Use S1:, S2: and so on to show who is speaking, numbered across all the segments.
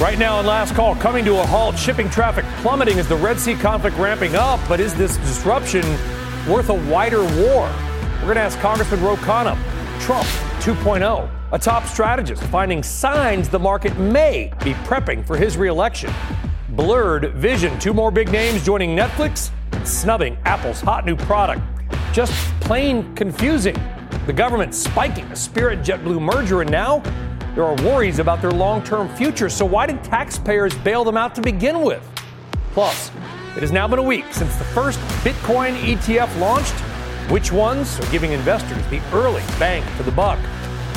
S1: Right now, on last call, coming to a halt, shipping traffic plummeting as the Red Sea conflict ramping up. But is this disruption worth a wider war? We're going to ask Congressman Ro Khanna, Trump 2.0, a top strategist, finding signs the market may be prepping for his reelection. Blurred vision, two more big names joining Netflix, snubbing Apple's hot new product. Just plain confusing. The government spiking the Spirit JetBlue merger, and now there are worries about their long term future. So, why did taxpayers bail them out to begin with? Plus, it has now been a week since the first Bitcoin ETF launched. Which ones are giving investors the early bang for the buck?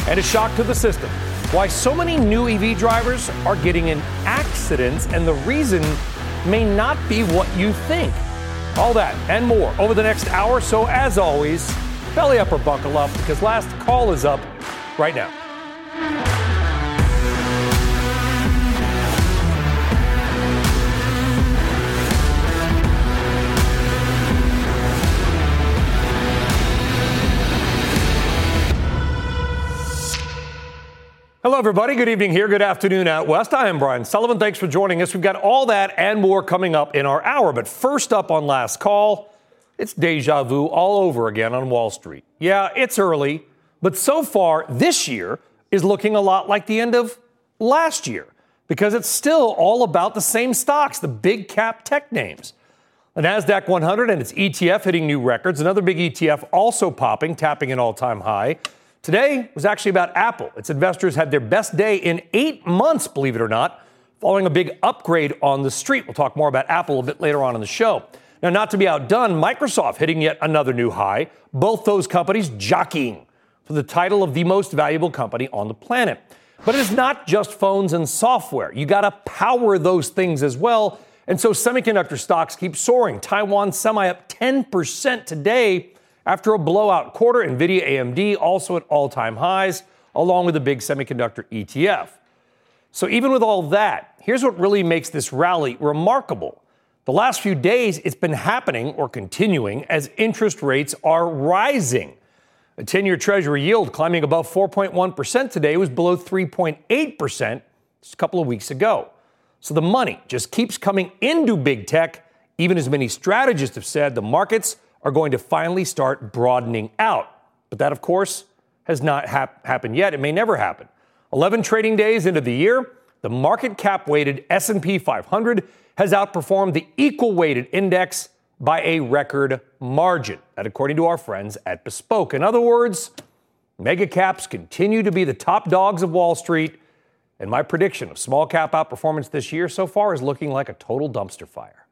S1: And a shock to the system. Why so many new EV drivers are getting in accidents, and the reason may not be what you think. All that and more over the next hour. So, as always, belly up or buckle up because last call is up right now. Hello, everybody. Good evening here. Good afternoon out west. I am Brian Sullivan. Thanks for joining us. We've got all that and more coming up in our hour. But first up on last call, it's deja vu all over again on Wall Street. Yeah, it's early, but so far this year is looking a lot like the end of last year because it's still all about the same stocks, the big cap tech names. The NASDAQ 100 and its ETF hitting new records. Another big ETF also popping, tapping an all time high. Today was actually about Apple. Its investors had their best day in eight months, believe it or not, following a big upgrade on the street. We'll talk more about Apple a bit later on in the show. Now, not to be outdone, Microsoft hitting yet another new high, both those companies jockeying for the title of the most valuable company on the planet. But it is not just phones and software. You got to power those things as well. And so semiconductor stocks keep soaring. Taiwan Semi up 10% today after a blowout quarter, NVIDIA AMD also at all time highs, along with the big semiconductor ETF. So, even with all that, here's what really makes this rally remarkable. The last few days, it's been happening or continuing as interest rates are rising. A 10 year Treasury yield climbing above 4.1% today was below 3.8% just a couple of weeks ago. So the money just keeps coming into big tech. Even as many strategists have said, the markets are going to finally start broadening out. But that, of course, has not hap- happened yet. It may never happen. 11 trading days into the year, the market cap weighted S&P 500 has outperformed the equal weighted index by a record margin. That according to our friends at Bespoke. In other words, mega caps continue to be the top dogs of Wall Street, and my prediction of small cap outperformance this year so far is looking like a total dumpster fire.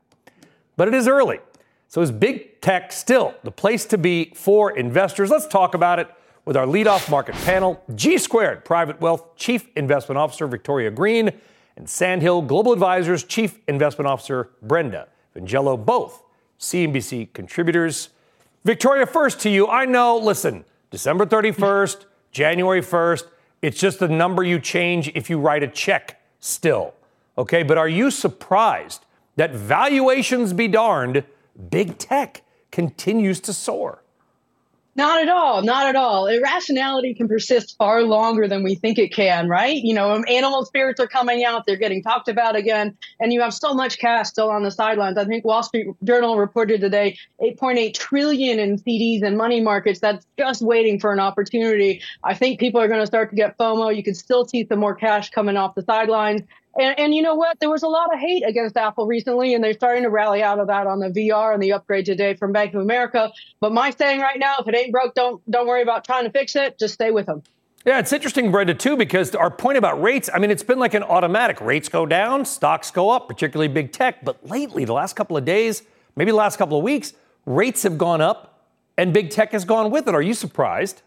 S1: But it is early. So is big tech still the place to be for investors? Let's talk about it with our leadoff market panel, G Squared Private Wealth Chief Investment Officer Victoria Greene and Sandhill Global Advisors Chief Investment Officer Brenda Vingiello, both CNBC contributors. Victoria, first to you. I know, listen, December 31st, January 1st, it's just the number you change if you write a check still. Okay, but are you surprised that valuations be darned? Big tech continues to soar.
S2: Not at all. Not at all. Irrationality can persist far longer than we think it can, right? You know, animal spirits are coming out, they're getting talked about again, and you have so much cash still on the sidelines. I think Wall Street Journal reported today 8.8 trillion in CDs and money markets that's just waiting for an opportunity. I think people are going to start to get FOMO. You can still see some more cash coming off the sidelines. And, and you know what? There was a lot of hate against Apple recently, and they're starting to rally out of that on the VR and the upgrade today from Bank of America. But my saying right now, if it ain't broke, don't don't worry about trying to fix it. Just stay with them.
S1: Yeah, it's interesting, Brenda, too, because our point about rates, I mean, it's been like an automatic. Rates go down, stocks go up, particularly big tech. But lately, the last couple of days, maybe the last couple of weeks, rates have gone up and big tech has gone with it. Are you surprised?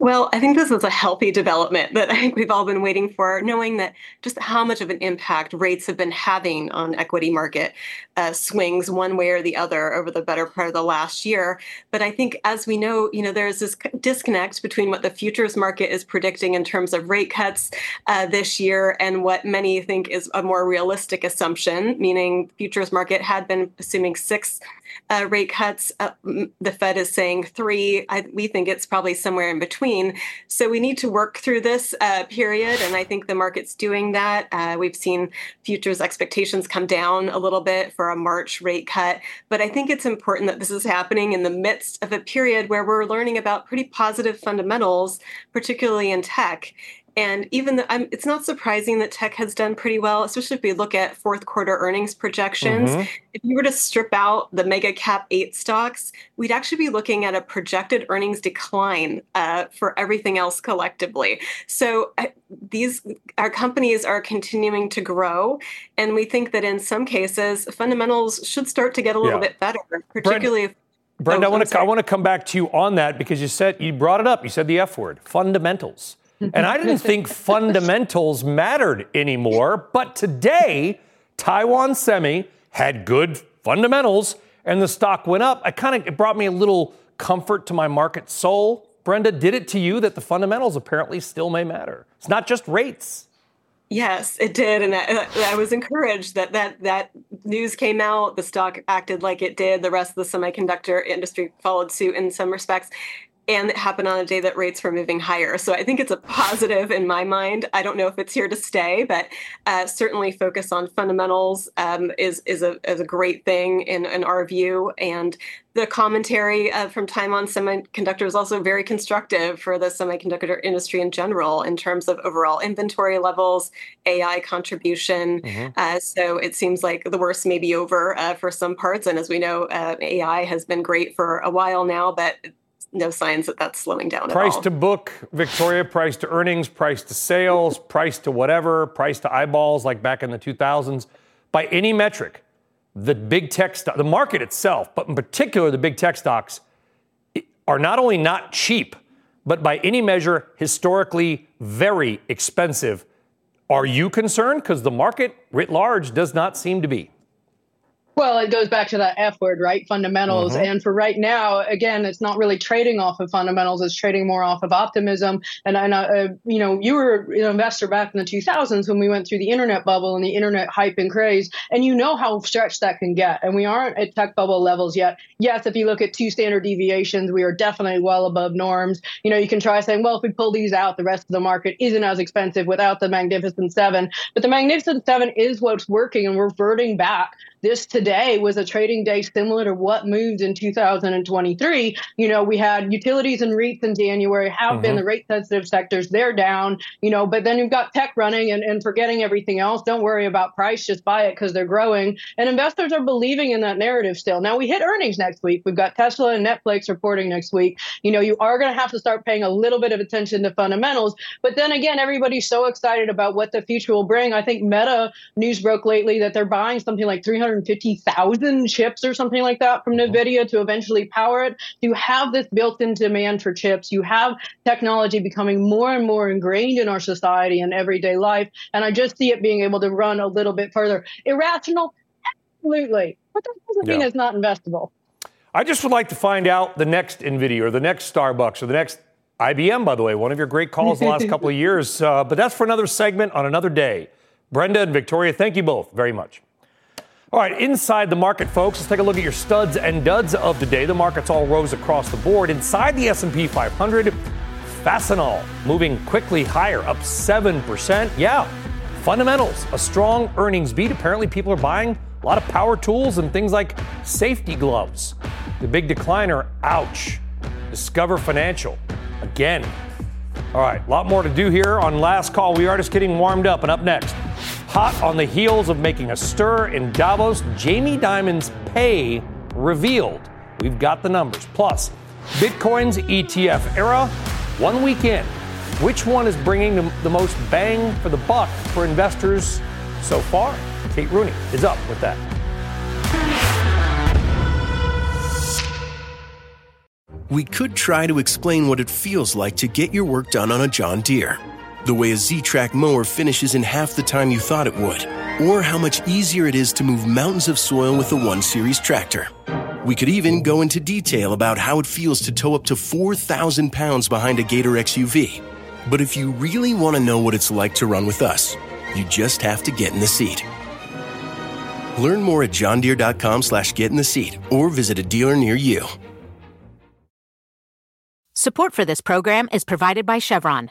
S3: Well, I think this is a healthy development that I think we've all been waiting for, knowing that just how much of an impact rates have been having on equity market uh, swings one way or the other over the better part of the last year. But I think, as we know, you know, there's this disconnect between what the futures market is predicting in terms of rate cuts uh, this year and what many think is a more realistic assumption, meaning futures market had been assuming six uh, rate cuts. Uh, the Fed is saying three. I, we think it's probably somewhere in between. So we need to work through this uh, period, and I think the market's doing that. Uh, we've seen futures expectations come down a little bit for a March rate cut, but I think it's important that this is happening in the midst of a period where we're learning about pretty positive fundamentals, particularly in tech. And even the, um, it's not surprising that tech has done pretty well, especially if we look at fourth quarter earnings projections. Mm-hmm. If you were to strip out the mega cap eight stocks, we'd actually be looking at a projected earnings decline uh, for everything else collectively. So uh, these our companies are continuing to grow, and we think that in some cases fundamentals should start to get a little yeah. bit better, particularly. Brent,
S1: if, Brenda, oh, I want to I want to come back to you on that because you said you brought it up. You said the F word, fundamentals. And I didn't think fundamentals mattered anymore. But today, Taiwan Semi had good fundamentals and the stock went up. I kind of it brought me a little comfort to my market soul. Brenda, did it to you that the fundamentals apparently still may matter? It's not just rates.
S3: Yes, it did, and I, uh, I, was encouraged that that that news came out. The stock acted like it did. The rest of the semiconductor industry followed suit in some respects, and it happened on a day that rates were moving higher. So I think it's a positive in my mind. I don't know if it's here to stay, but uh, certainly focus on fundamentals um, is is a, is a great thing in, in our view. And the commentary uh, from ON Semiconductor is also very constructive for the semiconductor industry in general in terms of overall inventory levels, AI contribution. Mm-hmm. Uh, so it seems like the worst may be over uh, for some parts. And as we know, uh, AI has been great for a while now, but no signs that that's slowing down
S1: price to book victoria price to earnings price to sales price to whatever price to eyeballs like back in the 2000s by any metric the big tech stock the market itself but in particular the big tech stocks are not only not cheap but by any measure historically very expensive. Are you concerned? Because the market writ large does not seem to be
S2: well, it goes back to that F word, right? Fundamentals. Mm-hmm. And for right now, again, it's not really trading off of fundamentals. It's trading more off of optimism. And, and uh, you know, you were an investor back in the 2000s when we went through the internet bubble and the internet hype and craze. And you know how stretched that can get. And we aren't at tech bubble levels yet. Yes, if you look at two standard deviations, we are definitely well above norms. You know, you can try saying, well, if we pull these out, the rest of the market isn't as expensive without the Magnificent Seven. But the Magnificent Seven is what's working and we're reverting back this today was a trading day similar to what moved in 2023. You know, we had utilities and REITs in January have mm-hmm. been the rate sensitive sectors. They're down, you know, but then you've got tech running and, and forgetting everything else. Don't worry about price, just buy it because they're growing. And investors are believing in that narrative still. Now we hit earnings next week. We've got Tesla and Netflix reporting next week. You know, you are going to have to start paying a little bit of attention to fundamentals. But then again, everybody's so excited about what the future will bring. I think Meta news broke lately that they're buying something like 300 250,000 chips or something like that from NVIDIA to eventually power it. You have this built in demand for chips. You have technology becoming more and more ingrained in our society and everyday life. And I just see it being able to run a little bit further. Irrational? Absolutely. But that doesn't yeah. mean it's not investable.
S1: I just would like to find out the next NVIDIA or the next Starbucks or the next IBM, by the way, one of your great calls the last couple of years. Uh, but that's for another segment on another day. Brenda and Victoria, thank you both very much. All right, inside the market, folks, let's take a look at your studs and duds of the day. The markets all rose across the board. Inside the S&P 500, Fastenal moving quickly higher, up 7%. Yeah, fundamentals, a strong earnings beat. Apparently, people are buying a lot of power tools and things like safety gloves. The big decliner, ouch. Discover Financial, again. All right, a lot more to do here on last call. We are just getting warmed up, and up next, Hot on the heels of making a stir in Davos, Jamie Dimon's pay revealed. We've got the numbers. Plus, Bitcoin's ETF era, one week in. Which one is bringing the, most bang for the buck for investors so far? Kate Rooney is up with that.
S4: we could try to explain what it feels like to get your work done on a John Deere. The way a ZTrak mower finishes in half the time you thought it would, or how much easier it is to move mountains of soil with the 1 Series tractor. We could even go into detail about how it feels to tow up to 4,000 pounds behind a Gator XUV. But if you really want to know what it's like to run with us, you just have to get in the seat. Learn more at johndeere.com slash get in the seat or visit a dealer near you.
S5: Support for this program is provided by Chevron.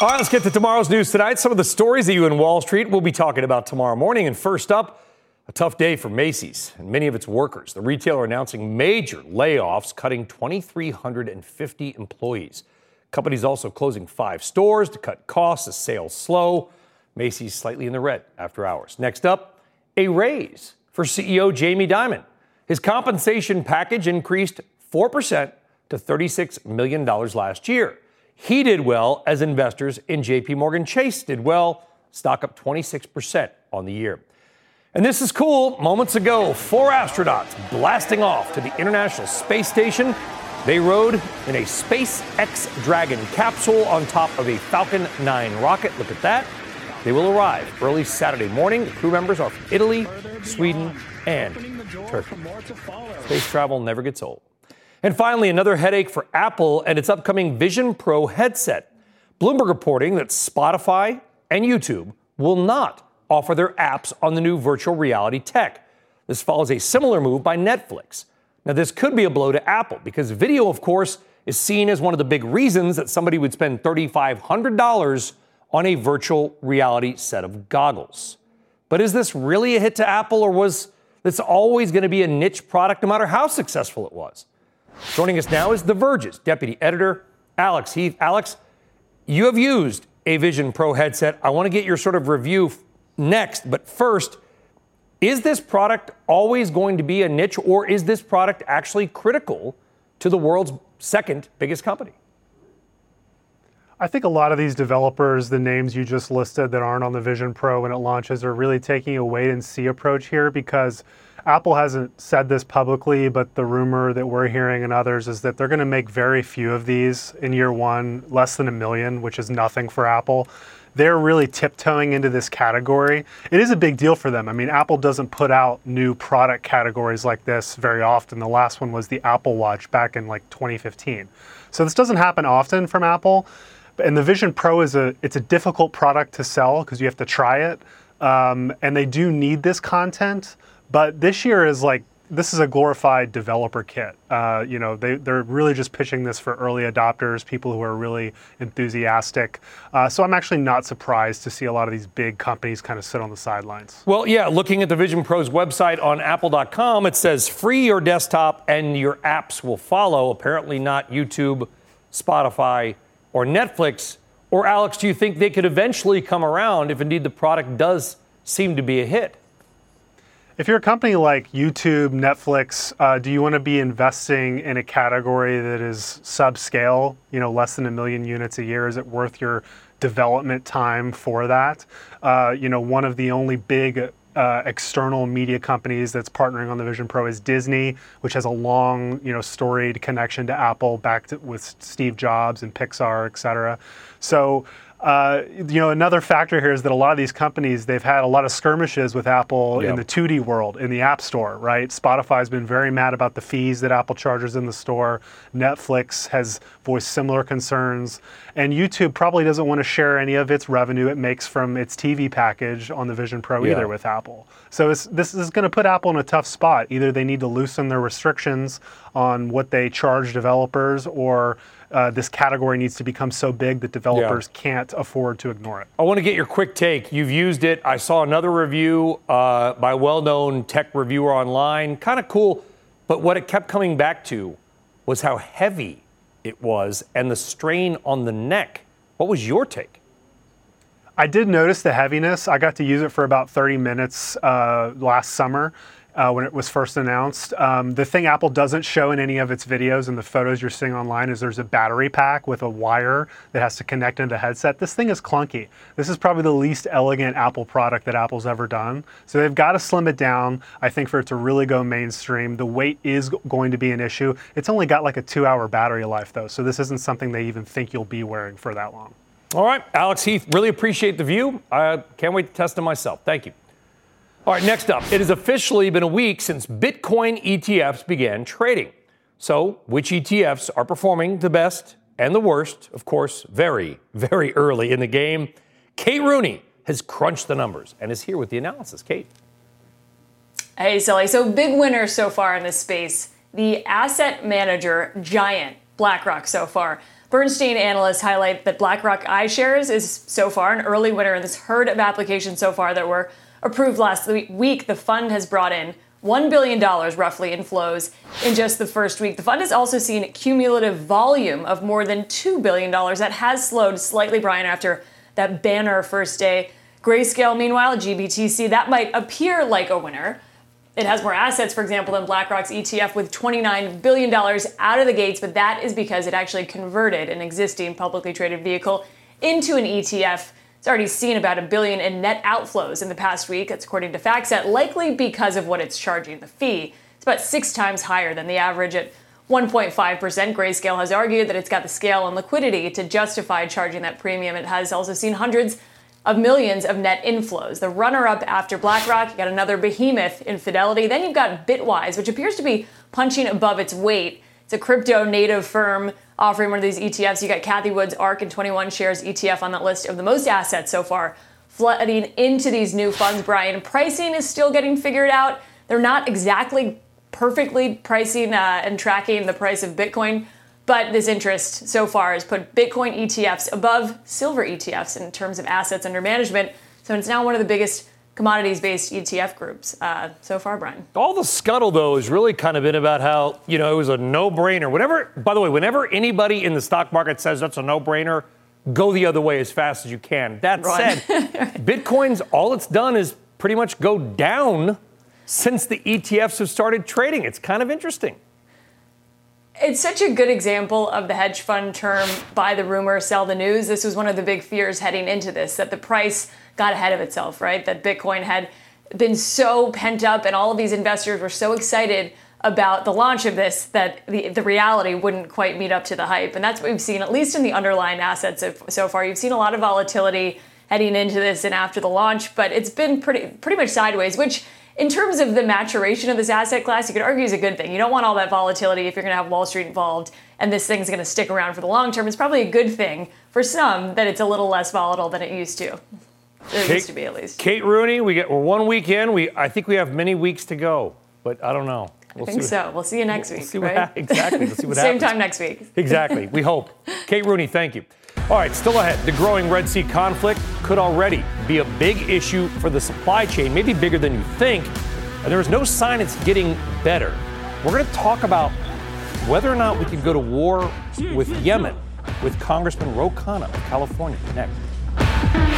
S1: All right, let's get to tomorrow's news tonight. Some of the stories that you in Wall Street will be talking about tomorrow morning. And first up, a tough day for Macy's and many of its workers. The retailer announcing major layoffs, cutting 2,350 employees. Companies also closing five stores to cut costs as sales slow. Macy's slightly in the red after hours. Next up, a raise for CEO Jamie Dimon. His compensation package increased 4% to $36 million last year. He did well as investors in JP Morgan Chase did well, stock up 26% on the year. And this is cool. Moments ago, four astronauts blasting off to the International Space Station. They rode in a SpaceX Dragon capsule on top of a Falcon 9 rocket. Look at that. They will arrive early Saturday morning. The crew members are from Italy, Sweden, and Turkey. Space travel never gets old. And finally, another headache for Apple and its upcoming Vision Pro headset. Bloomberg reporting that Spotify and YouTube will not offer their apps on the new virtual reality tech. This follows a similar move by Netflix. Now, this could be a blow to Apple because video, of course, is seen as one of the big reasons that somebody would spend $3,500 on a virtual reality set of goggles. But is this really a hit to Apple, or was this always going to be a niche product no matter how successful it was? Joining us now is The Verge's deputy editor, Alex Heath. Alex, you have used a Vision Pro headset. I want to get your sort of review next, but first, is this product always going to be a niche, or is this product actually critical to the world's second biggest company?
S6: I think a lot of these developers, the names you just listed that aren't on the Vision Pro when it launches, are really taking a wait and see approach here because Apple hasn't said this publicly, but the rumor that we're hearing and others is that they're going to make very few of these in year one, less than a million, which is nothing for Apple. They're really tiptoeing into this category. It is a big deal for them. I mean, Apple doesn't put out new product categories like this very often. The last one was the Apple Watch back in like 2015. So this doesn't happen often from Apple and the Vision Pro is a it's a difficult product to sell because you have to try it, um, and they do need this content. But this year is like this is a glorified developer kit. Uh, you know, they, they're really just pitching this for early adopters, people who are really enthusiastic. Uh, so I'm actually not surprised to see a lot of these big companies kind of sit on the sidelines.
S1: Well, yeah, looking at the Vision Pro's website on apple.com, it says free your desktop and your apps will follow. Apparently, not YouTube, Spotify, or Netflix? Or, Alex, do you think they could eventually come around if indeed the product does seem to be a hit?
S6: If you're a company like YouTube, Netflix, uh, do you want to be investing in a category that is subscale, you know, less than a million units a year? Is it worth your development time for that? Uh, you know, one of the only big uh, external media companies that's partnering on the Vision Pro is Disney, which has a long, you know, storied connection to Apple, back to, with Steve Jobs and Pixar, et cetera. So uh, you know, another factor here is that a lot of these companies they've had a lot of skirmishes with Apple yep. in the 2D world, in the App Store, right? Spotify's been very mad about the fees that Apple charges in the store. Netflix has voiced similar concerns, and YouTube probably doesn't want to share any of its revenue it makes from its TV package on the Vision Pro yeah. either with Apple. So this is going to put Apple in a tough spot. Either they need to loosen their restrictions on what they charge developers or uh, this category needs to become so big that developers yeah. can't afford to ignore it.
S1: I want to get your quick take. You've used it. I saw another review uh, by a well known tech reviewer online. Kind of cool. But what it kept coming back to was how heavy it was and the strain on the neck. What was your take?
S6: I did notice the heaviness. I got to use it for about 30 minutes uh, last summer uh, when it was first announced. Um, the thing Apple doesn't show in any of its videos and the photos you're seeing online is there's a battery pack with a wire that has to connect into the headset. This thing is clunky. This is probably the least elegant Apple product that Apple's ever done. So they've got to slim it down, I think, for it to really go mainstream. The weight is going to be an issue. It's only got like a two hour battery life, though, so this isn't something they even think you'll be wearing for that long.
S1: All right, Alex Heath, really appreciate the view. I can't wait to test it myself. Thank you. All right, next up. It has officially been a week since Bitcoin ETFs began trading. So, which ETFs are performing the best and the worst? Of course, very, very early in the game. Kate Rooney has crunched the numbers and is here with the analysis. Kate.
S7: Hey, Sully. So, big winners so far in this space. The asset manager giant, BlackRock, so far. Bernstein analysts highlight that BlackRock iShares is so far an early winner in this herd of applications so far that were approved last week, the fund has brought in $1 billion roughly in flows in just the first week. The fund has also seen cumulative volume of more than $2 billion. That has slowed slightly, Brian, after that banner first day. Grayscale, meanwhile, GBTC, that might appear like a winner. It has more assets, for example, than BlackRock's ETF with $29 billion out of the gates, but that is because it actually converted an existing publicly traded vehicle into an ETF it's already seen about a billion in net outflows in the past week. That's according to FactSet, likely because of what it's charging the fee. It's about six times higher than the average at 1.5%. Grayscale has argued that it's got the scale and liquidity to justify charging that premium. It has also seen hundreds of millions of net inflows. The runner up after BlackRock, you got another behemoth in Fidelity. Then you've got Bitwise, which appears to be punching above its weight. It's a crypto native firm offering one of these ETFs. You got Cathie Wood's ARK and 21 shares ETF on that list of the most assets so far flooding into these new funds, Brian. Pricing is still getting figured out. They're not exactly perfectly pricing uh, and tracking the price of Bitcoin, but this interest so far has put Bitcoin ETFs above silver ETFs in terms of assets under management. So it's now one of the biggest commodities based ETF groups uh, so far, Brian.
S1: All the scuttle, though, has really kind of been about how, you know, it was a no brainer. Whenever, by the way, whenever anybody in the stock market says that's a no brainer, go the other way as fast as you can. That Run. said, Bitcoin's all it's done is pretty much go down since the ETFs have started trading. It's kind of interesting.
S7: It's such a good example of the hedge fund term buy the rumor, sell the news. This was one of the big fears heading into this that the price got ahead of itself, right? That Bitcoin had been so pent up and all of these investors were so excited about the launch of this that the, the reality wouldn't quite meet up to the hype. And that's what we've seen, at least in the underlying assets so far. You've seen a lot of volatility heading into this and after the launch, but it's been pretty pretty much sideways, which in terms of the maturation of this asset class, you could argue is a good thing. You don't want all that volatility if you're going to have Wall Street involved and this thing's going to stick around for the long term. It's probably a good thing for some that it's a little less volatile than it used to. There Kate, used to be at least.
S1: Kate Rooney, we get we're one week in. We I think we have many weeks to go, but I don't know.
S7: We'll I think so. What, we'll see you next we'll, week.
S1: We'll
S7: right? What,
S1: exactly. We'll see what
S7: Same
S1: happens.
S7: time next week.
S1: Exactly. We hope. Kate Rooney, thank you. All right, still ahead. The growing Red Sea conflict could already be a big issue for the supply chain, maybe bigger than you think. And there is no sign it's getting better. We're going to talk about whether or not we can go to war with Yemen with Congressman Ro Khanna of California next.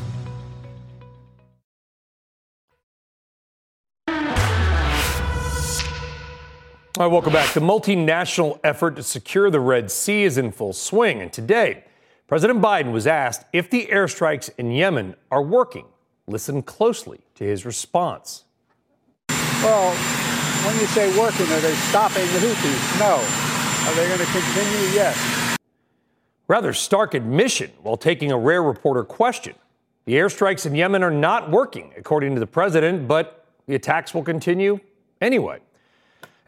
S1: All right, welcome back. The multinational effort to secure the Red Sea is in full swing. And today, President Biden was asked if the airstrikes in Yemen are working. Listen closely to his response.
S8: Well, when you say working, are they stopping the Houthis? No. Are they going to continue? Yes.
S1: Rather stark admission while taking a rare reporter question. The airstrikes in Yemen are not working, according to the president, but the attacks will continue anyway.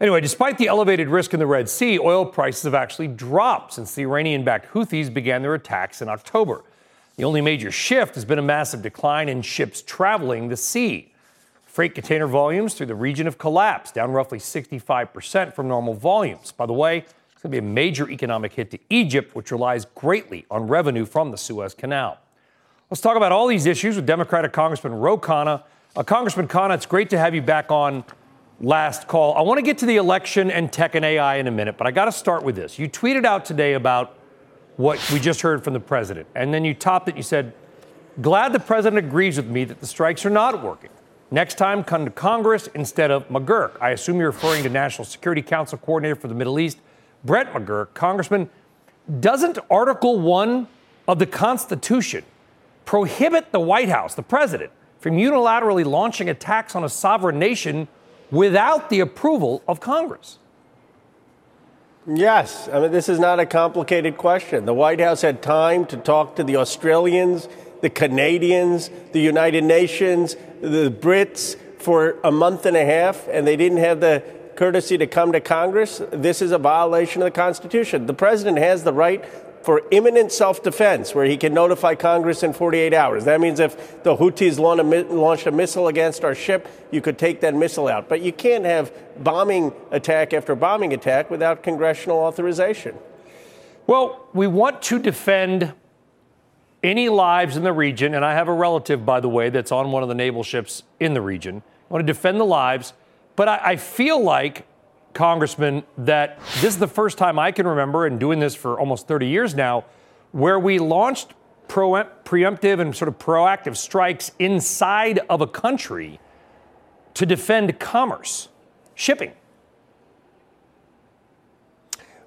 S1: Anyway, despite the elevated risk in the Red Sea, oil prices have actually dropped since the Iranian backed Houthis began their attacks in October. The only major shift has been a massive decline in ships traveling the sea. Freight container volumes through the region have collapsed, down roughly 65% from normal volumes. By the way, it's going to be a major economic hit to Egypt, which relies greatly on revenue from the Suez Canal. Let's talk about all these issues with Democratic Congressman Ro Khanna. Uh, Congressman Khanna, it's great to have you back on last call. I want to get to the election and tech and AI in a minute, but I got to start with this. You tweeted out today about what we just heard from the president. And then you topped it. You said, Glad the president agrees with me that the strikes are not working. Next time, come to Congress instead of McGurk. I assume you're referring to National Security Council Coordinator for the Middle East, Brett McGurk. Congressman, doesn't Article 1 of the Constitution prohibit the White House, the president, from unilaterally launching attacks on a sovereign nation without the approval of Congress?
S9: Yes. I mean, this is not a complicated question. The White House had time to talk to the Australians, the Canadians, the United Nations, the Brits for a month and a half, and they didn't have the courtesy to come to Congress. This is a violation of the Constitution. The president has the right for imminent self defense, where he can notify Congress in 48 hours. That means if the Houthis launched a missile against our ship, you could take that missile out. But you can't have bombing attack after bombing attack without congressional authorization.
S1: Well, we want to defend any lives in the region, and I have a relative, by the way, that's on one of the naval ships in the region. I want to defend the lives, but I, I feel like Congressman, that this is the first time I can remember, and doing this for almost 30 years now, where we launched pro- preemptive and sort of proactive strikes inside of a country to defend commerce, shipping.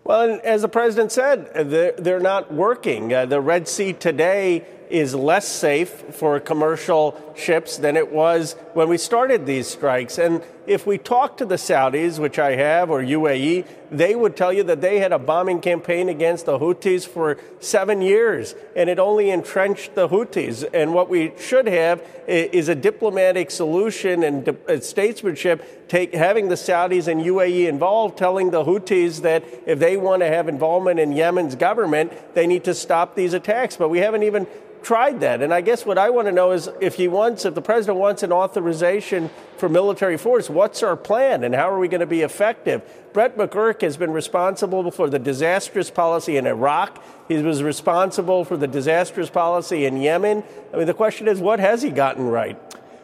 S9: Well, as the president said, they're, not working. Uh, the Red Sea today is less safe for commercial ships than it was when we started these strikes. And if we talk to the Saudis, which I have, or UAE, they would tell you that they had a bombing campaign against the Houthis for seven years, and it only entrenched the Houthis. And what we should have is a diplomatic solution and uh, statesmanship, take, having the Saudis and UAE involved, telling the Houthis that if they want to have involvement in Yemen's government, they need to stop these attacks. But we haven't even tried that. And I guess what I want to know is if he wants, if the president wants an authorization for military force, what's our plan and how are we going to be effective? Brett McGurk has been responsible for the disastrous policy in Iraq. He was responsible for the disastrous policy in Yemen. I mean, the question is, what has he gotten right?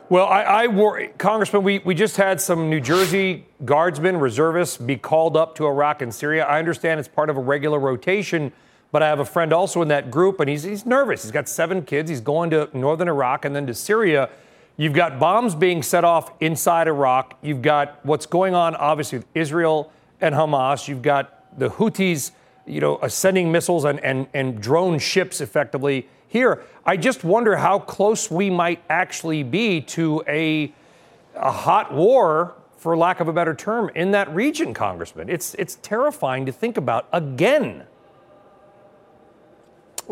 S1: Well, I, I worry, Congressman, we, we just had some New Jersey guardsmen, reservists be called up to Iraq and Syria. I understand it's part of a regular rotation but I have a friend also in that group, and he's, he's nervous. He's got seven kids. He's going to northern Iraq and then to Syria. You've got bombs being set off inside Iraq. You've got what's going on, obviously, with Israel and Hamas. You've got the Houthis, you know, uh, sending missiles and, and, and drone ships effectively here. I just wonder how close we might actually be to a, a hot war, for lack of a better term, in that region, Congressman. It's, it's terrifying to think about again.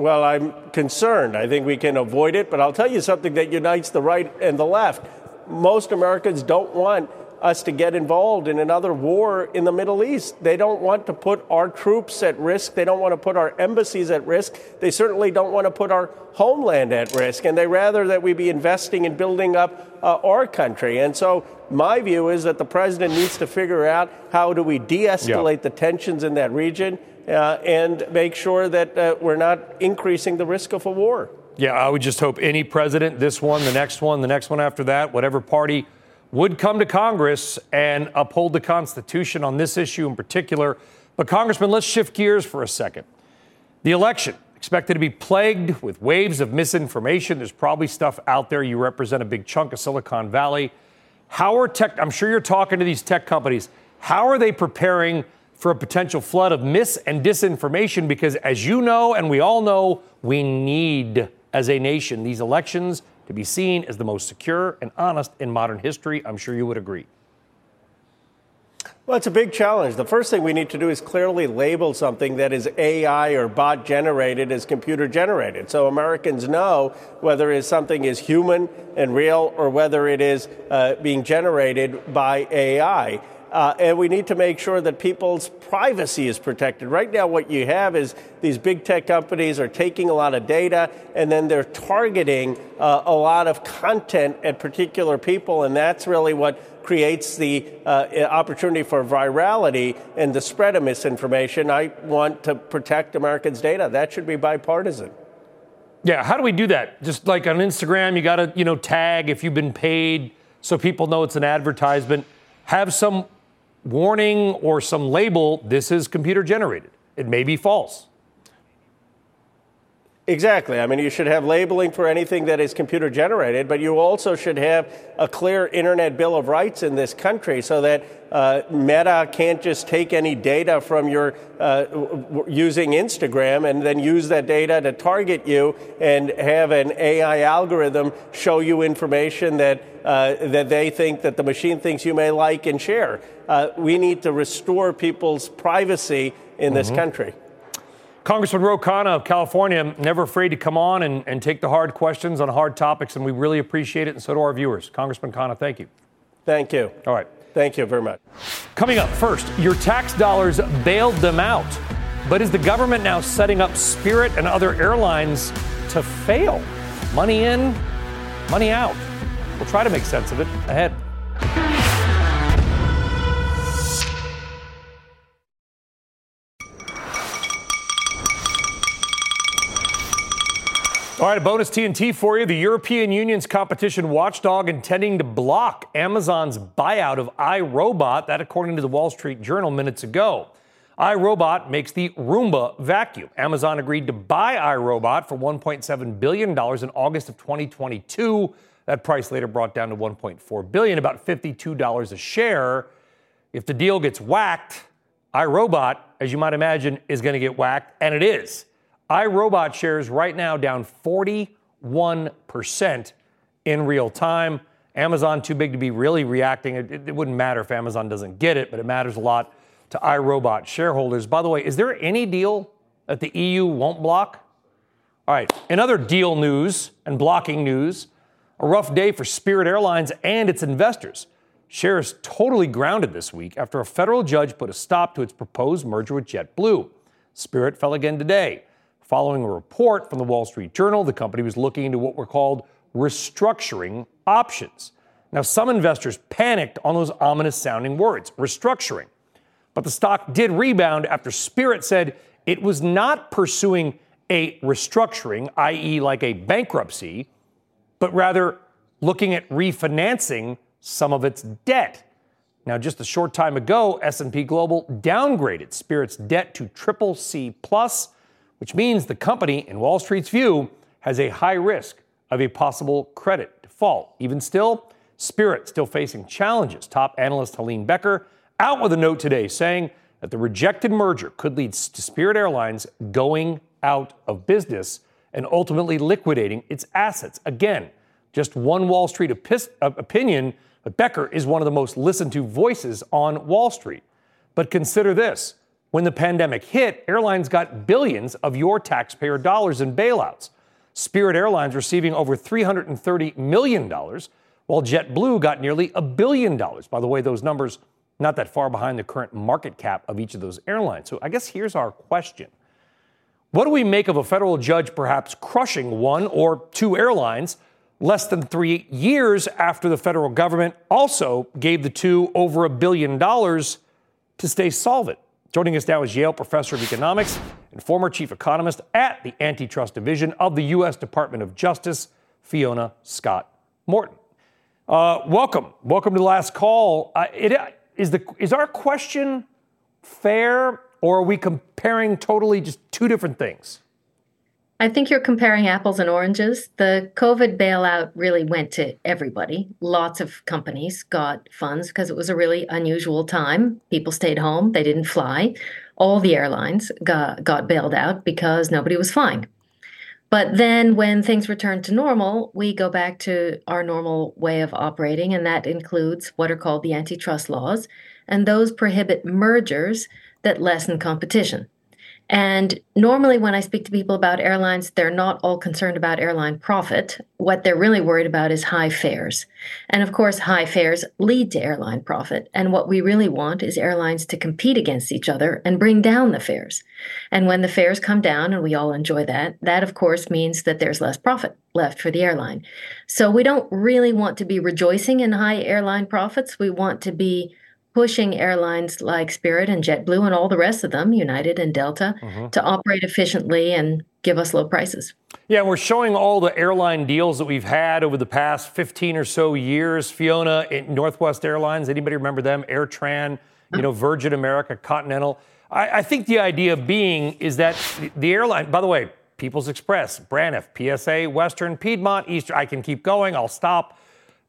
S9: Well, I'm concerned. I think we can avoid it, but I'll tell you something that unites the right and the left. Most Americans don't want us to get involved in another war in the Middle East. They don't want to put our troops at risk. They don't want to put our embassies at risk. They certainly don't want to put our homeland at risk. And they rather that we be investing in building up uh, our country. And so my view is that the president needs to figure out how do we de-escalate yeah. the tensions in that region uh, and make sure that uh, we're not increasing the risk of a war.
S1: Yeah, I would just hope any president, this one, the next one, the next one after that, whatever party would come to Congress and uphold the Constitution on this issue in particular. But, Congressman, let's shift gears for a second. The election expected to be plagued with waves of misinformation. There's probably stuff out there. You represent a big chunk of Silicon Valley. How are tech, I'm sure you're talking to these tech companies, how are they preparing for a potential flood of mis and disinformation because, as you know, and we all know, we need, as a nation, these elections to be seen as the most secure and honest in modern history. I'm sure you would agree.
S9: Well, it's a big challenge. The first thing we need to do is clearly label something that is AI or bot generated as computer generated. So Americans know whether it's something is human and real or whether it is uh, being generated by AI. Uh, and we need to make sure that people's privacy is protected. Right now, what you have is these big tech companies are taking a lot of data and then they're targeting uh, a lot of content at particular people, and that's really what creates the uh, opportunity for virality and the spread of misinformation. I want to protect Americans' data. That should be bipartisan.
S1: Yeah, how do we do that? Just like on Instagram, you got to, you know, tag if you've been paid so people know it's an advertisement. Have some warning or some label this is computer generated. It may be false.
S9: Exactly. I mean, you should have labeling for anything that is computer generated, but you also should have a clear Internet Bill of Rights in this country so that uh, Meta can't just take any data from your uh, using Instagram and then use that data to target you and have an AI algorithm show you information that uh, that they think that the machine thinks you may like and share. Uh, we need to restore people's privacy in mm-hmm. this country.
S1: Congressman Ro Khanna of California, never afraid to come on and, and take the hard questions on hard topics, and we really appreciate it, and so do our viewers. Congressman Khanna, thank you.
S9: Thank you.
S1: All right.
S9: Thank you very much.
S1: Coming up first, your tax dollars bailed them out. But is the government now setting up Spirit and other airlines to fail? Money in, money out. We'll try to make sense of it ahead. All right, a bonus TNT for you. The European Union's competition watchdog intending to block Amazon's buyout of iRobot. That, according to the Wall Street Journal minutes ago. iRobot makes the Roomba vacuum. Amazon agreed to buy iRobot for $1.7 billion in August of 2022. That price later brought down to 1.4 billion, about $52 a share. If the deal gets whacked, iRobot, as you might imagine, is going to get whacked, and it is iRobot shares right now down 41% in real time. Amazon too big to be really reacting. It, it, wouldn't matter if Amazon doesn't get it, but it matters a lot to iRobot shareholders. By the way, is there any deal that the EU won't block? All right, in other deal news and blocking news, a rough day for Spirit Airlines and its investors. Shares totally grounded this week after a federal judge put a stop to its proposed merger with JetBlue. Spirit fell again today. Following a report from the Wall Street Journal, the company was looking into what were called restructuring options. Now, some investors panicked on those ominous sounding words, restructuring. But the stock did rebound after Spirit said it was not pursuing a restructuring, i.e., like a bankruptcy, but rather looking at refinancing some of its debt. Now, just a short time ago, S&P Global downgraded Spirit's debt to triple C plus which means the company, in Wall Street's view, has a high risk of a possible credit default. Even still, Spirit still facing challenges. Top analyst Helene Becker out with a note today saying that the rejected merger could lead to Spirit Airlines going out of business and ultimately liquidating its assets. Again, just one Wall Street opinion, but Becker is one of the most listened to voices on Wall Street. But consider this when the pandemic hit, airlines got billions of your taxpayer dollars in bailouts. Spirit Airlines receiving over $330 million, while JetBlue got nearly a billion dollars. By the way, those numbers not that far behind the current market cap of each of those airlines. So I guess here's our question. What do we make of a federal judge perhaps crushing one or two airlines less than three years after the federal government also gave the two over a billion dollars to stay solvent? Joining us now is Yale professor of economics and former chief economist at the Antitrust Division of the U.S. Department of Justice, Fiona Scott Morton. Uh, welcome. Welcome to the last call. Uh, is, the, is our question fair, or are we comparing totally just two different things?
S10: I think you're comparing apples and oranges. The COVID bailout really went to everybody. Lots of companies got funds because it was a really unusual time. People stayed home, they didn't fly. All the airlines got, got bailed out because nobody was flying. But then when things return to normal, we go back to our normal way of operating, and that includes what are called the antitrust laws, and those prohibit mergers that lessen competition. And normally, when I speak to people about airlines, they're not all concerned about airline profit. What they're really worried about is high fares. And of course, high fares lead to airline profit. And what we really want is airlines to compete against each other and bring down the fares. And when the fares come down, and we all enjoy that, that of course means that there's less profit left for the airline. So we don't really want to be rejoicing in high airline profits. We want to be pushing airlines like Spirit and JetBlue and all the rest of them, United and Delta, mm-hmm. to operate efficiently and give us low prices.
S1: Yeah, we're showing all the airline deals that we've had over the past 15 or so years. Fiona, Northwest Airlines, anybody remember them? AirTran, you know, Virgin America, Continental. I, I think the idea being is that the airline, by the way, People's Express, Braniff, PSA, Western, Piedmont, Eastern, I can keep going, I'll stop.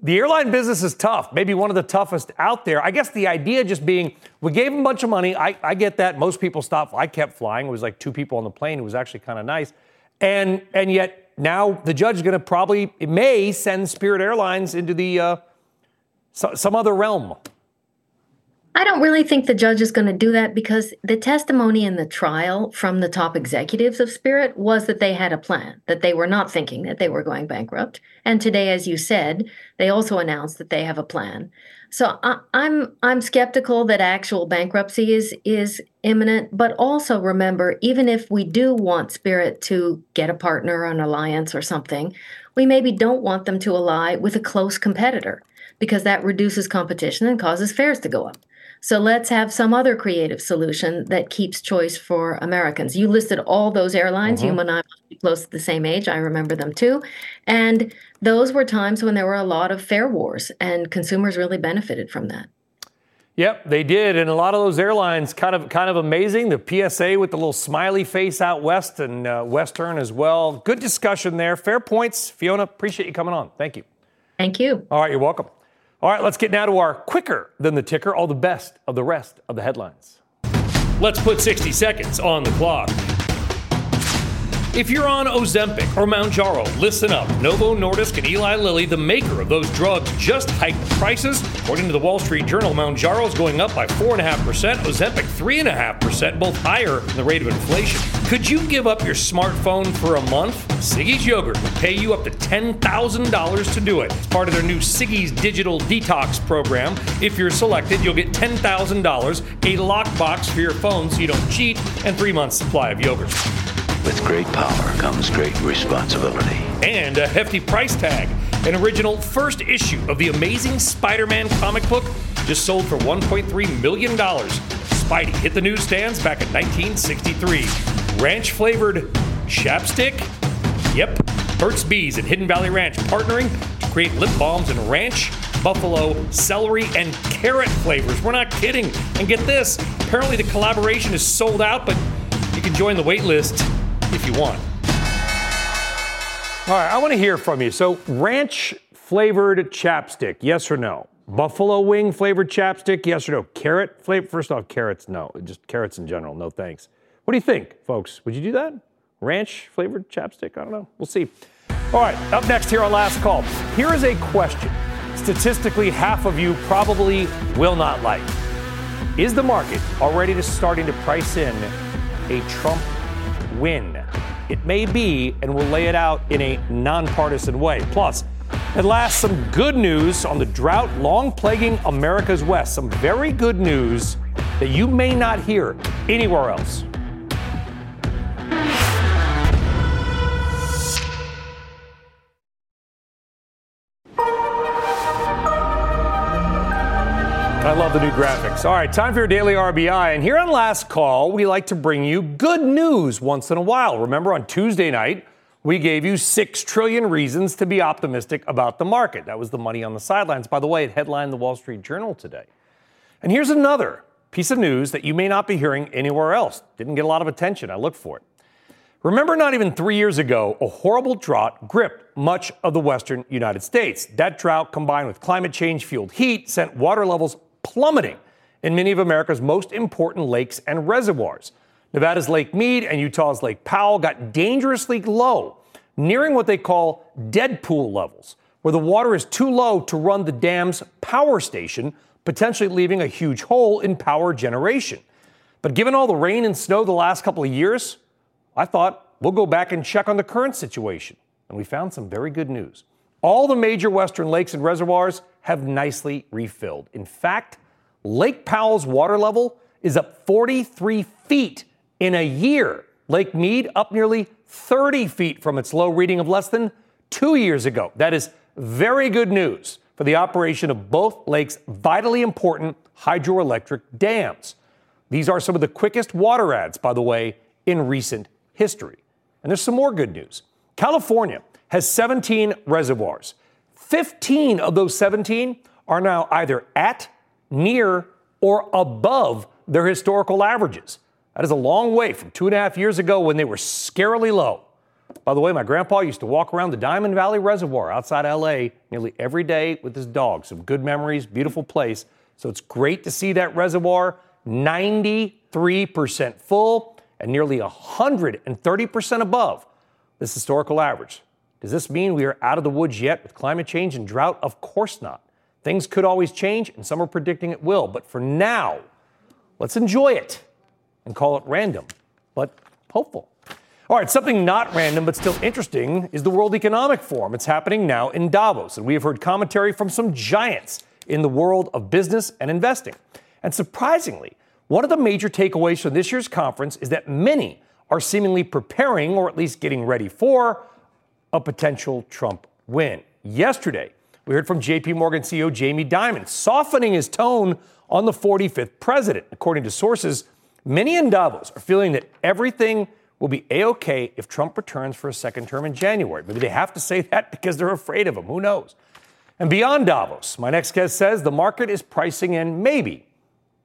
S1: The airline business is tough, maybe one of the toughest out there. I guess the idea just being we gave them a bunch of money. I, I get that. Most people stopped. I kept flying. It was like two people on the plane. It was actually kind of nice. And, and yet now the judge is going to probably, may send Spirit Airlines into the uh, so, some other realm.
S10: I don't really think the judge is going to do that because the testimony in the trial from the top executives of Spirit was that they had a plan, that they were not thinking that they were going bankrupt. And today, as you said, they also announced that they have a plan. So I, I'm I'm skeptical that actual bankruptcy is is imminent. But also remember, even if we do want Spirit to get a partner, an alliance, or something, we maybe don't want them to ally with a close competitor because that reduces competition and causes fares to go up. So let's have some other creative solution that keeps choice for Americans. You listed all those airlines. Mm-hmm. You and I must be close to the same age. I remember them too. And those were times when there were a lot of fare wars, and consumers really benefited from that.
S1: Yep, they did, and a lot of those airlines kind of kind of amazing. The PSA with the little smiley face out west and uh, Western as well. Good discussion there. Fair points, Fiona. Appreciate you coming on. Thank you.
S10: Thank you.
S1: All right, you're welcome. All right, let's get now to our quicker than the ticker, all the best of the rest of the headlines. Let's put 60 seconds on the clock. If you're on Ozempic or Mounjaro, listen up. Novo Nordisk and Eli Lilly, the maker of those drugs, just hiked prices. According to the Wall Street Journal, Mounjaro is going up by 4.5%, Ozempic 3.5%, both higher than the rate of inflation. Could you give up your smartphone for a month? Siggi's Yogurt will pay you up to $10,000 to do it. It's part of their new Siggi's Digital Detox program. If you're selected, you'll get $10,000, a lockbox for your phone so you don't cheat, and three months supply of yogurt.
S11: With great power comes great responsibility.
S1: And a hefty price tag. An original first issue of the amazing Spider Man comic book just sold for $1.3 million. Spidey hit the newsstands back in 1963. Ranch flavored chapstick? Yep. Burt's Bees and Hidden Valley Ranch partnering to create lip balms in ranch, buffalo, celery, and carrot flavors. We're not kidding. And get this apparently the collaboration is sold out, but you can join the wait list if you want. All right, I want to hear from you. So, ranch flavored chapstick, yes or no? Buffalo wing flavored chapstick, yes or no? Carrot flavor? First off, carrots, no. Just carrots in general, no thanks. What do you think, folks? Would you do that? Ranch flavored chapstick? I don't know. We'll see. All right, up next here on Last Call. Here is a question statistically half of you probably will not like. Is the market already starting to price in a Trump win. It may be, and we'll lay it out in a nonpartisan way. Plus, at last, some good news on the drought long plaguing America's West. Some very good news that you may not hear anywhere else. I love the new graphics. All right, time for your daily RBI. And here on Last Call, we like to bring you good news once in a while. Remember, on Tuesday night, we gave you 6 trillion reasons to be optimistic about the market. That was the money on the sidelines. By the way, it headlined the Wall Street Journal today. And here's another piece of news that you may not be hearing anywhere else. Didn't get a lot of attention. I looked for it. Remember, not even three years ago, a horrible drought gripped much of the western United States. That drought, combined with climate change fueled heat, sent water levels plummeting in many of America's most important lakes and reservoirs. Nevada's Lake Mead and Utah's Lake Powell got dangerously low, nearing what they call dead pool levels, where the water is too low to run the dam's power station, potentially leaving a huge hole in power generation. But given all the rain and snow the last couple of years, I thought we'll go back and check on the current situation. And we found some very good news. All the major western lakes and reservoirs have nicely refilled. In fact, Lake Powell's water level is up 43 feet in a year. Lake Mead up nearly 30 feet from its low reading of less than two years ago. That is very good news for the operation of both lakes' vitally important hydroelectric dams. These are some of the quickest water adds, by the way, in recent history. And there's some more good news. California has 17 reservoirs. 15 of those 17 are now either at, near, or above their historical averages. That is a long way from two and a half years ago when they were scarily low. By the way, my grandpa used to walk around the Diamond Valley Reservoir outside LA nearly every day with his dog. Some good memories, beautiful place. So it's great to see that reservoir 93% full and nearly 130% above this historical average. Does this mean we are out of the woods yet with climate change and drought? Of course not. Things could always change, and some are predicting it will. But for now, let's enjoy it and call it random, but hopeful. All right, something not random but still interesting is the World Economic Forum. It's happening now in Davos, and we have heard commentary from some giants in the world of business and investing. And surprisingly, one of the major takeaways from this year's conference is that many are seemingly preparing, or at least getting ready for, a potential Trump win. Yesterday, we heard from JP Morgan CEO Jamie Dimon softening his tone on the 45th president. According to sources, many in Davos are feeling that everything will be A OK if Trump returns for a second term in January. Maybe they have to say that because they're afraid of him. Who knows? And beyond Davos, my next guest says the market is pricing in maybe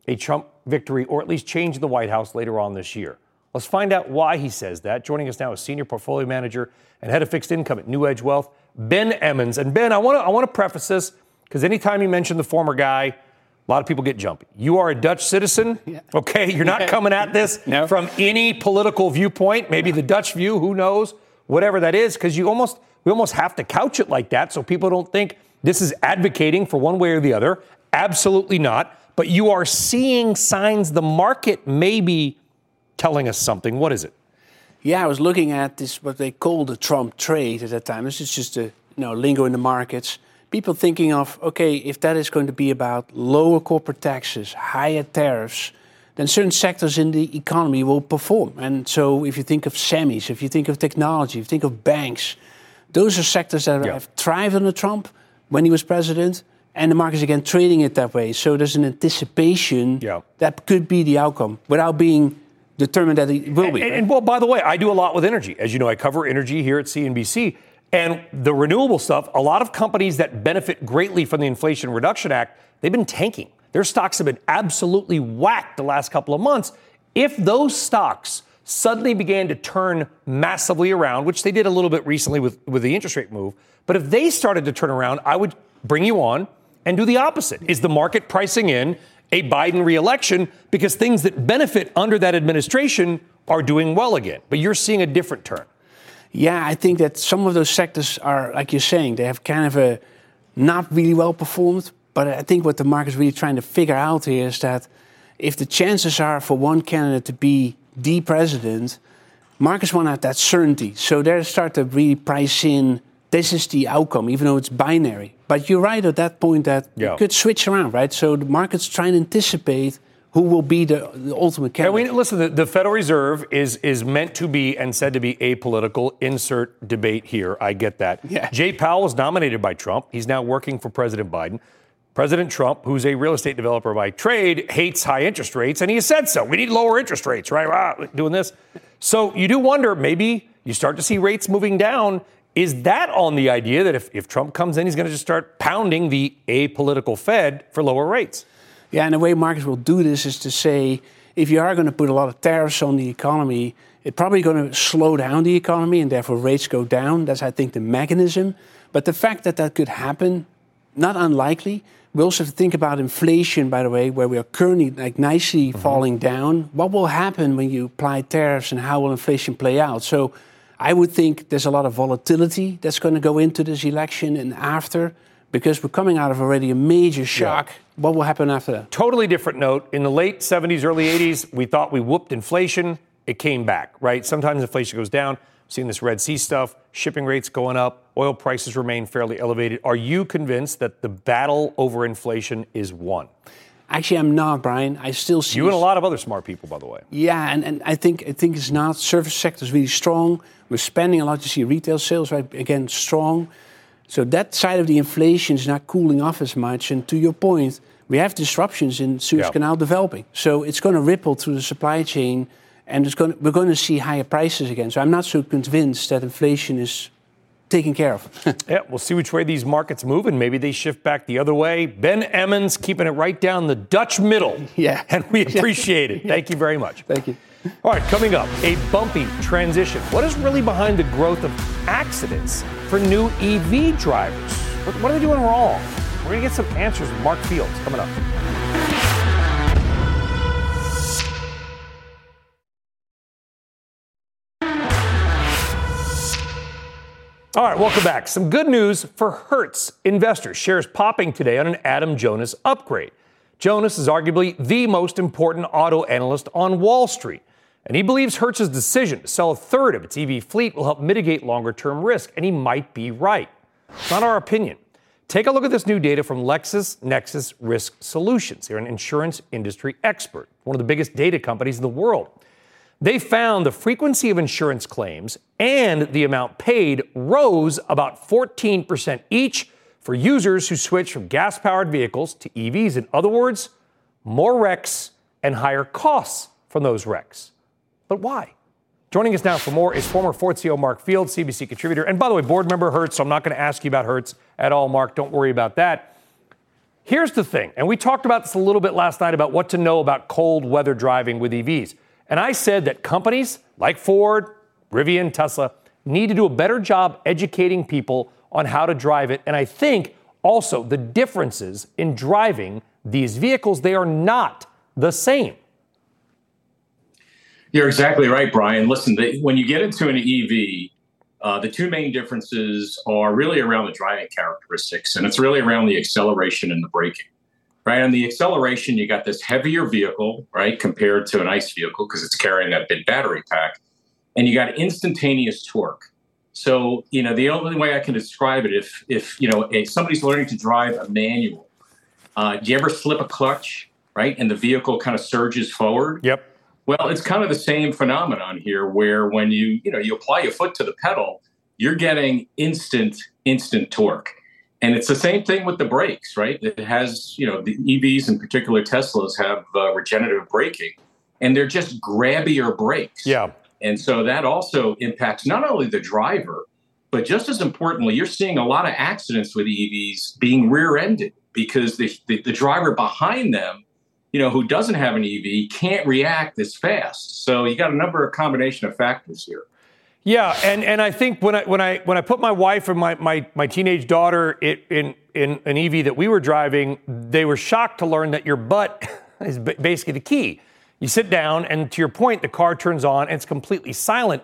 S1: a Trump victory or at least change the White House later on this year. Let's find out why he says that. Joining us now is Senior Portfolio Manager and Head of Fixed Income at New Edge Wealth, Ben Emons. And Ben, I want to I want to preface this because anytime you mention the former guy, a lot of people get jumpy. You are a Dutch citizen, okay? You're not coming at this no. from any political viewpoint, maybe the Dutch view, who knows, whatever that is, because you almost we almost have to couch it like that so people don't think this is advocating for one way or the other. Absolutely not. But you are seeing signs the market may be telling us something. What is it?
S12: Yeah, I was looking at this what they call the Trump trade at that time. This is just a you know lingo in the markets. People thinking of okay, if that is going to be about lower corporate taxes, higher tariffs, then certain sectors in the economy will perform. And so, if you think of semis, if you think of technology, if you think of banks, those are sectors that yeah. have thrived under Trump when he was president and the market's again trading it that way. So there's an anticipation yeah. that could be the outcome without being determined that it will be.
S1: And, right? and, well, by the way, I do a lot with energy. As you know, I cover energy here at CNBC. And the renewable stuff, a lot of companies that benefit greatly from the Inflation Reduction Act, they've been tanking. Their stocks have been absolutely whacked the last couple of months. If those stocks suddenly began to turn massively around, which they did a little bit recently with, with the interest rate move, but if they started to turn around, I would bring you on and do the opposite. Is the market pricing in a Biden reelection because things that benefit under that administration are doing well again. But you're seeing a different turn.
S12: Yeah, I think that some of those sectors are, like you're saying, they have kind of a not really well performed. But I think what the market's really trying to figure out here is that if the chances are for one candidate to be the president, markets want to have that certainty. So they start to really price in this is the outcome, even though it's binary. But you're right at that point that yeah. you could switch around, right? So the market's trying to anticipate who will be the, the ultimate candidate.
S1: Yeah, we, listen, the, the, Federal Reserve is is meant to be and said to be apolitical. Insert debate here. I get that. Yeah. Jay Powell was nominated by Trump. He's now working for President Biden. President Trump, who's a real estate developer by trade, hates high interest rates, and he has said so. We need lower interest rates, right? Wow, doing this. So you do wonder maybe you start to see rates moving down is that on the idea that if, if Trump comes in, he's going to just start pounding the apolitical Fed for lower rates?
S12: Yeah, and the way markets will do this is to say if you are going to put a lot of tariffs on the economy, it's probably going to slow down the economy and therefore rates go down. That's, I think, the mechanism. But the fact that that could happen, not unlikely. We also have to think about inflation, by the way, where we are currently like nicely mm-hmm. falling down. What will happen when you apply tariffs and how will inflation play out? So I would think there's a lot of volatility that's going to go into this election and after. because we're coming out of already a major shock. Yeah. What will happen after that?
S1: Totally different note. In the late 70s, early 80s, we thought we whooped inflation. It came back, right? Sometimes inflation goes down. We've seen this Red Sea stuff, shipping rates going up, oil prices remain fairly elevated. Are you convinced that the battle over inflation is won?
S12: Actually, I'm not, Brian. I still see
S1: you and a lot of other smart people, by the way.
S12: Yeah, and, and I think I think it's not. Service sector is really strong. We're spending a lot. You see retail sales right again strong. So that side of the inflation is not cooling off as much. And to your point, we have disruptions in Suez yeah. Canal developing. So it's going to ripple through the supply chain, and it's going to, we're going to see higher prices again. So I'm not so convinced that inflation is taken care of.
S1: yeah, we'll see which way these markets move, and maybe they shift back the other way. Ben Emons keeping it right down the Dutch middle.
S12: Yeah.
S1: And we appreciate it. Thank you very much.
S12: Thank you.
S1: All right, coming up, a bumpy transition. What is really behind the growth of accidents for new EV drivers? What, are they doing wrong? We're going to get some answers from Mark Fields coming up. All right, welcome back. Some good news for Hertz investors. Shares popping today on an Adam Jonas upgrade. Jonas is arguably the most important auto analyst on Wall Street. And he believes Hertz's decision to sell a third of its EV fleet will help mitigate longer term risk. And he might be right. It's not our opinion. Take a look at this new data from LexisNexis Risk Solutions. They're an insurance industry expert, one of the biggest data companies in the world. They found the frequency of insurance claims and the amount paid rose about 14% each for users who switch from gas powered vehicles to EVs. In other words, more wrecks and higher costs from those wrecks. But why? Joining us now for more is former Ford CEO Mark Field, CNBC contributor, and by the way, board member Hertz. So I'm not going to ask you about Hertz at all, Mark. Don't worry about that. Here's the thing, and we talked about this a little bit last night about what to know about cold weather driving with EVs. And I said that companies like Ford, Rivian, Tesla need to do a better job educating people on how to drive it. And I think also the differences in driving these vehicles, they are not the same.
S13: You're exactly right, Brian. Listen, the, when you get into an EV, uh, the two main differences are really around the driving characteristics, and it's really around the acceleration and the braking. Right on the acceleration, you got this heavier vehicle, right, compared to an ICE vehicle because it's carrying that big battery pack, and you got instantaneous torque. So, you know, the only way I can describe it, if if you know, if somebody's learning to drive a manual, uh, do you ever slip a clutch, right, and the vehicle kind of surges forward?
S1: Yep
S13: well, it's kind of the same phenomenon here, where when you you know you apply your foot to the pedal, you're getting instant instant torque, and it's the same thing with the brakes, right? It has you know the EVs in particular, Teslas have uh, regenerative braking, and they're just grabbier brakes.
S1: Yeah,
S13: and so that also impacts not only the driver, but just as importantly, you're seeing a lot of accidents with EVs being rear-ended because the, the, the driver behind them you know, who doesn't have an EV can't react as fast. So you got a number of combination of factors here.
S1: Yeah, and, and I think when I when I when I put my wife and my my, my teenage daughter in, in in an EV that we were driving, they were shocked to learn that your butt is basically the key. You sit down, and to your point, the car turns on and it's completely silent.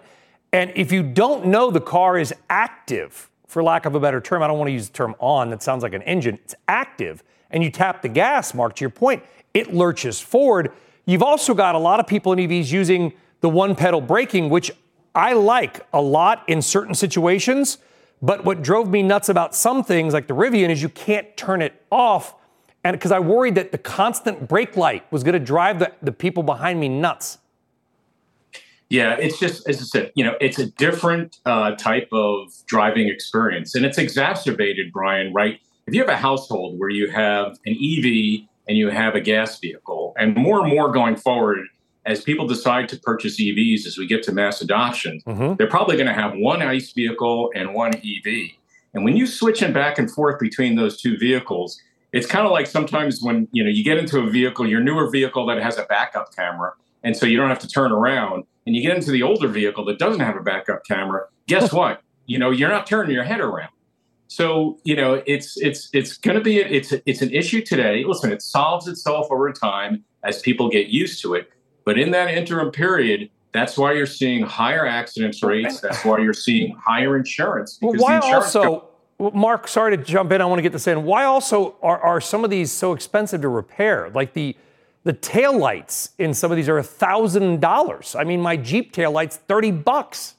S1: And if you don't know the car is active, for lack of a better term, I don't want to use the term on, that sounds like an engine, it's active, and you tap the gas, Mark, to your point, it lurches forward. You've also got a lot of people in EVs using the one pedal braking, which I like a lot in certain situations. But what drove me nuts about some things, like the Rivian, is you can't turn it off. And because I worried that the constant brake light was going to drive the, the people behind me nuts.
S13: Yeah, it's just, as I said, you know, it's a different uh, type of driving experience. And it's exacerbated, Brian, right? If you have a household where you have an EV and you have a gas vehicle. And more and more going forward, as people decide to purchase EVs as we get to mass adoption, mm-hmm. they're probably going to have one ICE vehicle and one EV. And when you switch them back and forth between those two vehicles, it's kind of like sometimes when you know you get into a vehicle, your newer vehicle that has a backup camera, and so you don't have to turn around, and you get into the older vehicle that doesn't have a backup camera. Guess what? You know you're not turning your head around. So you know, it's it's it's going to be it's it's an issue today. Listen, it solves itself over time as people get used to it. But in that interim period, that's why you're seeing higher accidents rates. That's why you're seeing higher insurance.
S1: Well, why
S13: insurance
S1: also? well, Mark, sorry to jump in. I want to get this in. Why also are, are some of these so expensive to repair? Like the the tail lights in some of these are a thousand dollars. I mean, my Jeep tail lights thirty bucks.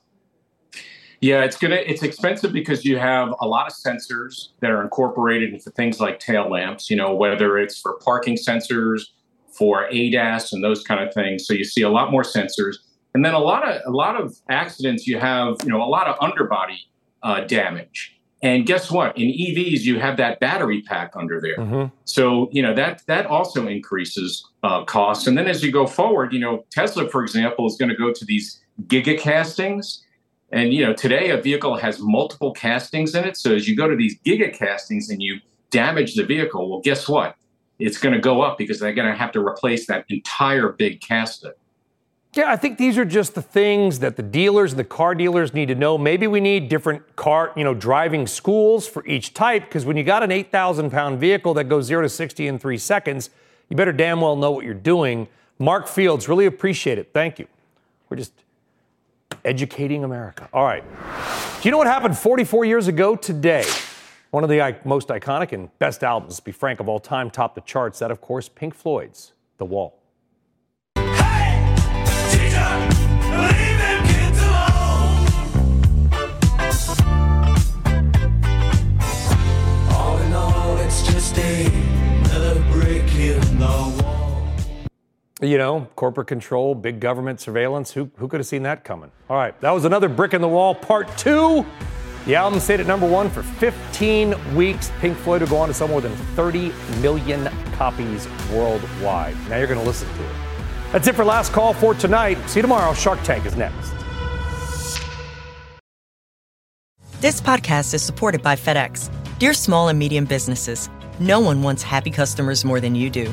S13: Yeah, it's gonna it's expensive because you have a lot of sensors that are incorporated into things like tail lamps. You know, whether it's for parking sensors, for ADAS, and those kind of things. So you see a lot more sensors, and then a lot of a lot of accidents. You have you know a lot of underbody uh, damage. And guess what? In EVs, you have that battery pack under there.
S1: Mm-hmm.
S13: So you know that that also increases uh, costs. And then as you go forward, you know Tesla, for example, is going to go to these giga castings. And you know today a vehicle has multiple castings in it. So as you go to these giga castings and you damage the vehicle, well, guess what? It's going to go up because they're going to have to replace that entire big casting.
S1: Yeah, I think these are just the things that the dealers and the car dealers need to know. Maybe we need different car, you know, driving schools for each type because when you got an 8,000 pound vehicle that goes zero to 60 in three seconds, you better damn well know what you're doing. Mark Fields, really appreciate it. Thank you. We're just educating America. All right. Do you know what happened 44 years ago today? One of the most iconic and best albums, to be frank, of all time, topped the charts. That, of course, Pink Floyd's The Wall. You know, corporate control, big government surveillance. Who, who could have seen that coming? All right, that was another brick in the wall, part two. The album stayed at number one for 15 weeks. Pink Floyd will go on to sell more than 30 million copies worldwide. Now you're going to listen to it. That's it for Last Call for tonight. See you tomorrow. Shark Tank is next.
S14: This podcast is supported by FedEx. Dear small and medium businesses, no one wants happy customers more than you do.